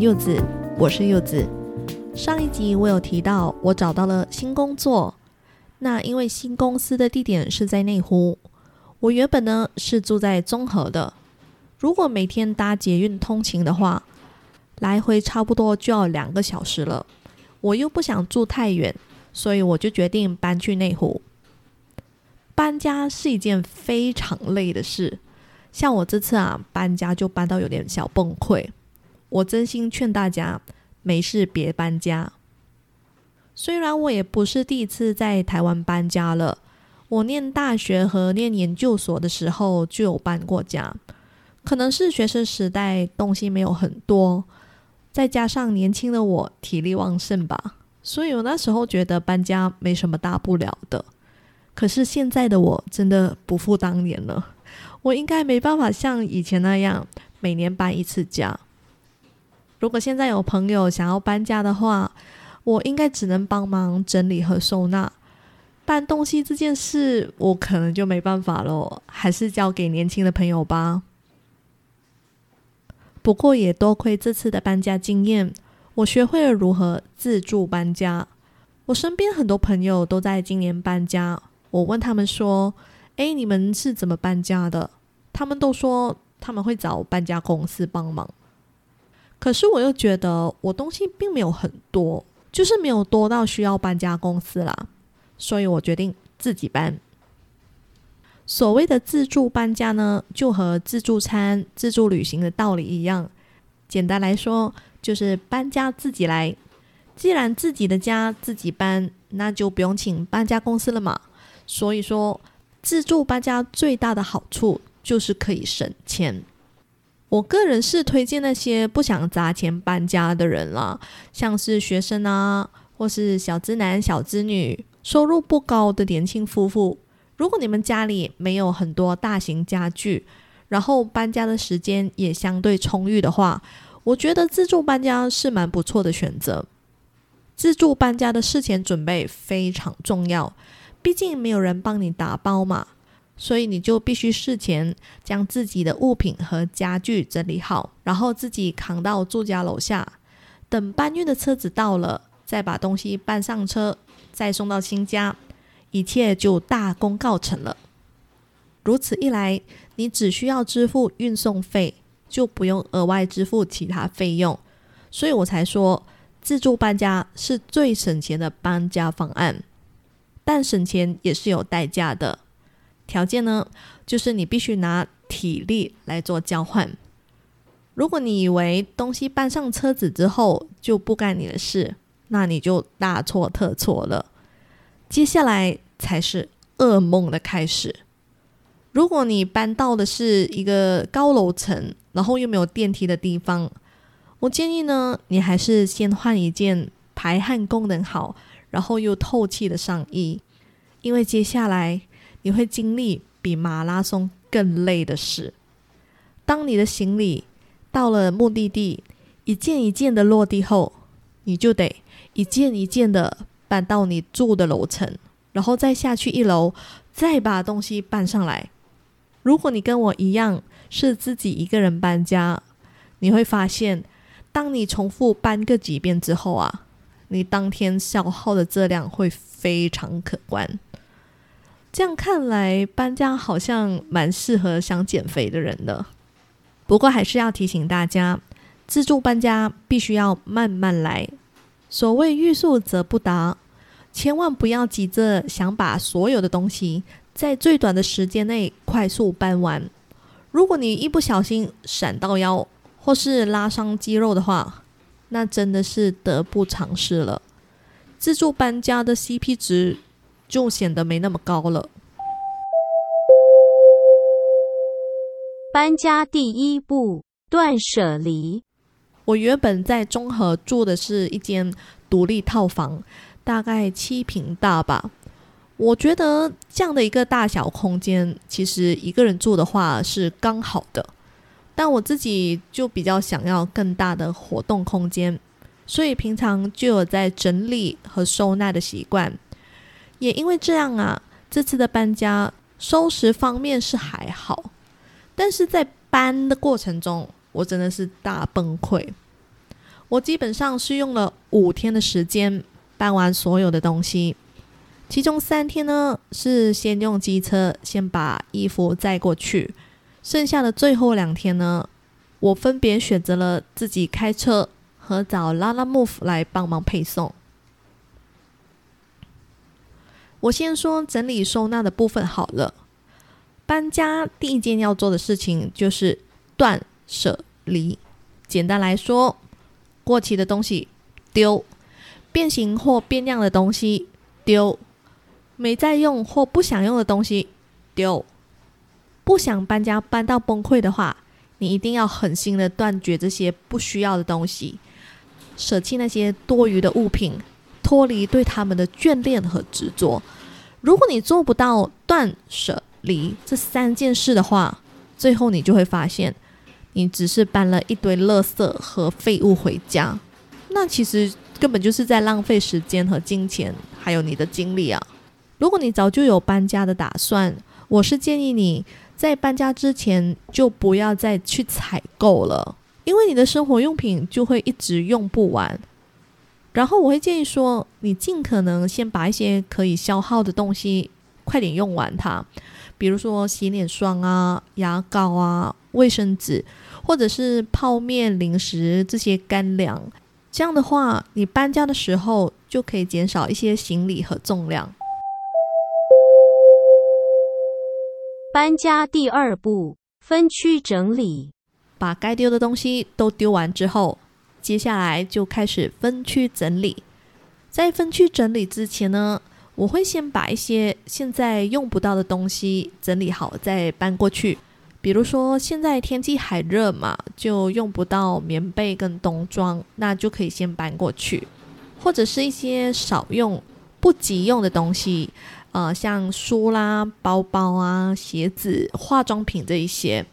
柚子，我是柚子。上一集我有提到我找到了新工作，那因为新公司的地点是在内湖，我原本呢是住在中和的。如果每天搭捷运通勤的话，来回差不多就要两个小时了。我又不想住太远，所以我就决定搬去内湖。搬家是一件非常累的事。像我这次啊，搬家就搬到有点小崩溃。我真心劝大家，没事别搬家。虽然我也不是第一次在台湾搬家了，我念大学和念研究所的时候就有搬过家。可能是学生时代东西没有很多，再加上年轻的我体力旺盛吧，所以我那时候觉得搬家没什么大不了的。可是现在的我真的不复当年了。我应该没办法像以前那样每年搬一次家。如果现在有朋友想要搬家的话，我应该只能帮忙整理和收纳。搬东西这件事，我可能就没办法了，还是交给年轻的朋友吧。不过也多亏这次的搬家经验，我学会了如何自助搬家。我身边很多朋友都在今年搬家，我问他们说：“诶，你们是怎么搬家的？”他们都说他们会找搬家公司帮忙，可是我又觉得我东西并没有很多，就是没有多到需要搬家公司啦，所以我决定自己搬。所谓的自助搬家呢，就和自助餐、自助旅行的道理一样，简单来说就是搬家自己来。既然自己的家自己搬，那就不用请搬家公司了嘛。所以说，自助搬家最大的好处。就是可以省钱。我个人是推荐那些不想砸钱搬家的人啦，像是学生啊，或是小资男、小资女，收入不高的年轻夫妇。如果你们家里没有很多大型家具，然后搬家的时间也相对充裕的话，我觉得自助搬家是蛮不错的选择。自助搬家的事前准备非常重要，毕竟没有人帮你打包嘛。所以你就必须事前将自己的物品和家具整理好，然后自己扛到住家楼下，等搬运的车子到了，再把东西搬上车，再送到新家，一切就大功告成了。如此一来，你只需要支付运送费，就不用额外支付其他费用。所以我才说，自助搬家是最省钱的搬家方案，但省钱也是有代价的。条件呢，就是你必须拿体力来做交换。如果你以为东西搬上车子之后就不干你的事，那你就大错特错了。接下来才是噩梦的开始。如果你搬到的是一个高楼层，然后又没有电梯的地方，我建议呢，你还是先换一件排汗功能好，然后又透气的上衣，因为接下来。你会经历比马拉松更累的事。当你的行李到了目的地，一件一件的落地后，你就得一件一件的搬到你住的楼层，然后再下去一楼，再把东西搬上来。如果你跟我一样是自己一个人搬家，你会发现，当你重复搬个几遍之后啊，你当天消耗的热量会非常可观。这样看来，搬家好像蛮适合想减肥的人的。不过还是要提醒大家，自助搬家必须要慢慢来。所谓欲速则不达，千万不要急着想把所有的东西在最短的时间内快速搬完。如果你一不小心闪到腰或是拉伤肌肉的话，那真的是得不偿失了。自助搬家的 CP 值，就显得没那么高了。搬家第一步，断舍离。我原本在中和住的是一间独立套房，大概七平大吧。我觉得这样的一个大小空间，其实一个人住的话是刚好的。但我自己就比较想要更大的活动空间，所以平常就有在整理和收纳的习惯。也因为这样啊，这次的搬家收拾方面是还好，但是在搬的过程中我真的是大崩溃。我基本上是用了五天的时间搬完所有的东西，其中三天呢是先用机车先把衣服载过去，剩下的最后两天呢，我分别选择了自己开车和找拉拉木来帮忙配送。我先说整理收纳的部分好了。搬家第一件要做的事情就是断舍离。简单来说，过期的东西丢，变形或变样的东西丢，没在用或不想用的东西丢。不想搬家搬到崩溃的话，你一定要狠心的断绝这些不需要的东西，舍弃那些多余的物品，脱离对他们的眷恋和执着。如果你做不到断舍离这三件事的话，最后你就会发现，你只是搬了一堆垃圾和废物回家，那其实根本就是在浪费时间和金钱，还有你的精力啊！如果你早就有搬家的打算，我是建议你在搬家之前就不要再去采购了，因为你的生活用品就会一直用不完。然后我会建议说，你尽可能先把一些可以消耗的东西快点用完它。比如说洗脸霜啊、牙膏啊、卫生纸，或者是泡面、零食这些干粮。这样的话，你搬家的时候就可以减少一些行李和重量。搬家第二步，分区整理。把该丢的东西都丢完之后，接下来就开始分区整理。在分区整理之前呢，我会先把一些现在用不到的东西整理好，再搬过去。比如说，现在天气还热嘛，就用不到棉被跟冬装，那就可以先搬过去。或者是一些少用、不急用的东西，呃，像书啦、包包啊、鞋子、化妆品这一些。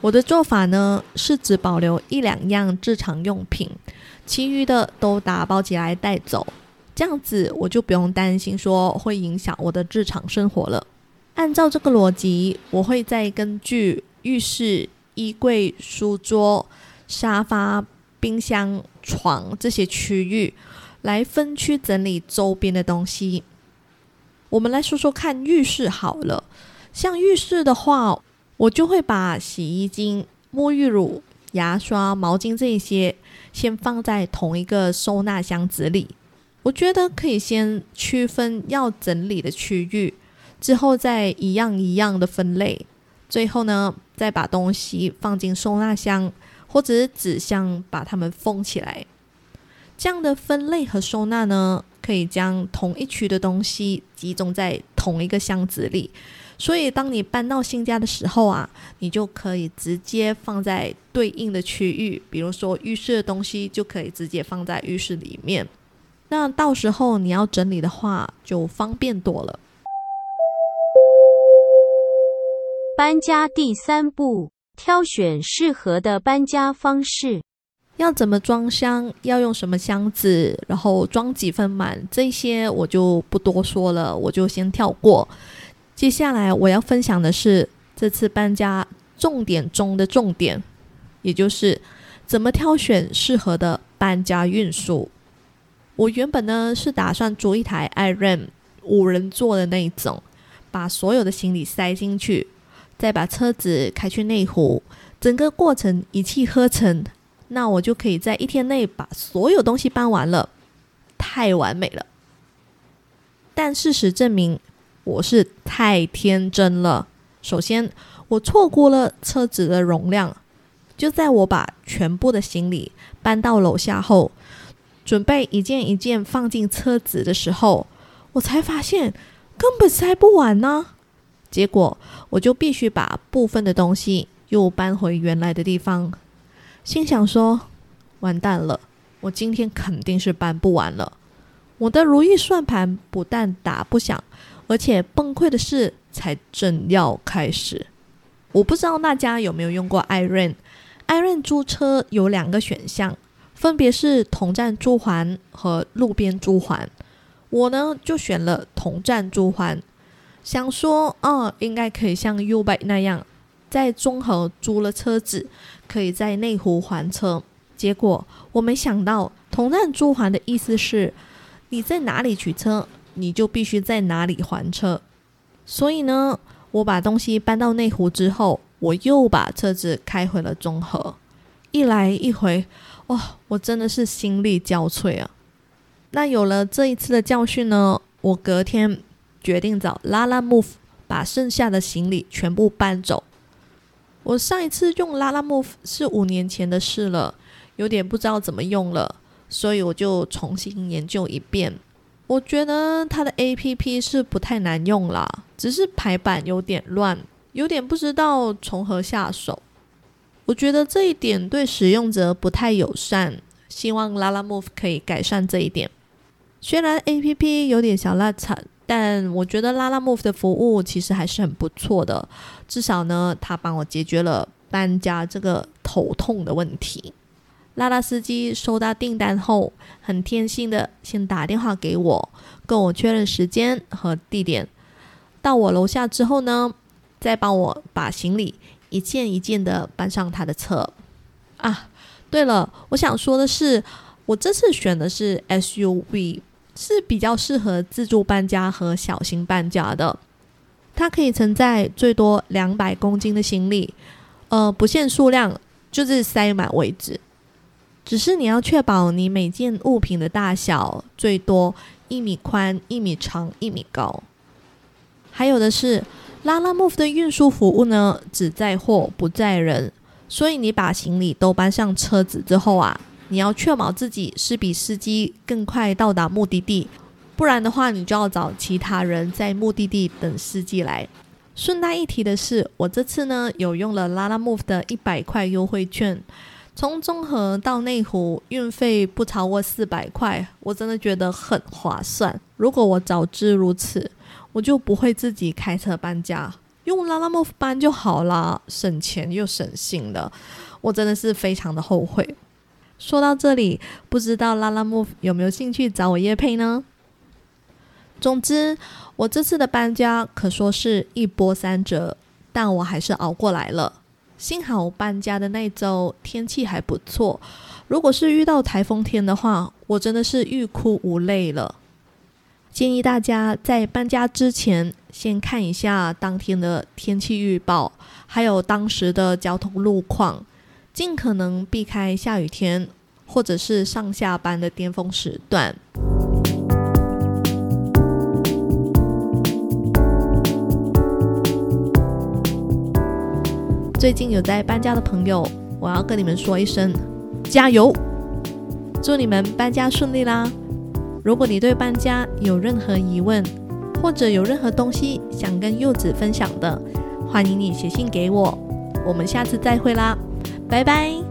我的做法呢，是只保留一两样日常用品，其余的都打包起来带走。这样子我就不用担心说会影响我的日常生活了。按照这个逻辑，我会再根据浴室、衣柜、书桌、沙发、冰箱、床这些区域来分区整理周边的东西。我们来说说看浴室好了。像浴室的话，我就会把洗衣精、沐浴乳、牙刷、毛巾这些先放在同一个收纳箱子里。我觉得可以先区分要整理的区域，之后再一样一样的分类，最后呢，再把东西放进收纳箱或者是纸箱，把它们封起来。这样的分类和收纳呢，可以将同一区的东西集中在同一个箱子里，所以当你搬到新家的时候啊，你就可以直接放在对应的区域，比如说浴室的东西就可以直接放在浴室里面。那到时候你要整理的话，就方便多了。搬家第三步，挑选适合的搬家方式。要怎么装箱？要用什么箱子？然后装几分满？这些我就不多说了，我就先跳过。接下来我要分享的是这次搬家重点中的重点，也就是怎么挑选适合的搬家运输。我原本呢是打算租一台 iRent 五人座的那一种，把所有的行李塞进去，再把车子开去内湖，整个过程一气呵成，那我就可以在一天内把所有东西搬完了，太完美了。但事实证明，我是太天真了。首先，我错过了车子的容量，就在我把全部的行李搬到楼下后。准备一件一件放进车子的时候，我才发现根本塞不完呢。结果我就必须把部分的东西又搬回原来的地方。心想说：完蛋了，我今天肯定是搬不完了。我的如意算盘不但打不响，而且崩溃的事才正要开始。我不知道大家有没有用过 Iren，Iren 租车有两个选项。分别是同站租还和路边租还，我呢就选了同站租还，想说，哦，应该可以像 u b i 那样，在中和租了车子，可以在内湖还车。结果我没想到，同站租还的意思是，你在哪里取车，你就必须在哪里还车。所以呢，我把东西搬到内湖之后，我又把车子开回了中和。一来一回，哇、我真的是心力交瘁啊！那有了这一次的教训呢，我隔天决定找 Lalamove 把剩下的行李全部搬走。我上一次用 Lalamove 是五年前的事了。有点不知道怎么用了，所以我就重新研究一遍。我觉得它的 APP 是不太难用啦，只是排版有点乱，有点不知道从何下手。我觉得这一点对使用者不太友善，希望 Lalamove 可以改善这一点。虽然 APP 有点小烂惨，但我觉得 Lalamove 的服务其实还是很不错的，至少呢，它帮我解决了搬家这个头痛的问题。拉拉司机收到订单后，很贴心的先打电话给我，跟我确认时间和地点。到我楼下之后呢，再帮我把行李一件一件的搬上他的车。啊，对了，我想说的是，我这次选的是 SUV，是比较适合自助搬家和小型搬家的。它可以承载最多两百公斤的行李，呃，不限数量，就是塞满为止。只是你要确保你每件物品的大小最多一米宽、一米长、一米高。还有的是拉拉 move 的运输服务呢，只载货不载人，所以你把行李都搬上车子之后啊，你要确保自己是比司机更快到达目的地，不然的话，你就要找其他人在目的地等司机来。顺带一提的是，我这次呢有用了拉拉 move 的一百块优惠券。从中和到内湖运费不超过四百块，我真的觉得很划算。如果我早知如此，我就不会自己开车搬家，用 Lalamove 搬就好了，省钱又省心的。我真的是非常的后悔。说到这里，不知道 Lalamove 有没有兴趣找我约配呢？总之，我这次的搬家可说是一波三折，但我还是熬过来了。幸好搬家的那周天气还不错，如果是遇到台风天的话，我真的是欲哭无泪了。建议大家在搬家之前先看一下当天的天气预报，还有当时的交通路况，尽可能避开下雨天或者是上下班的巅峰时段。最近有在搬家的朋友，我要跟你们说一声加油！祝你们搬家顺利啦！如果你对搬家有任何疑问，或者有任何东西想跟柚子分享的，欢迎你写信给我。我们下次再会啦，拜拜。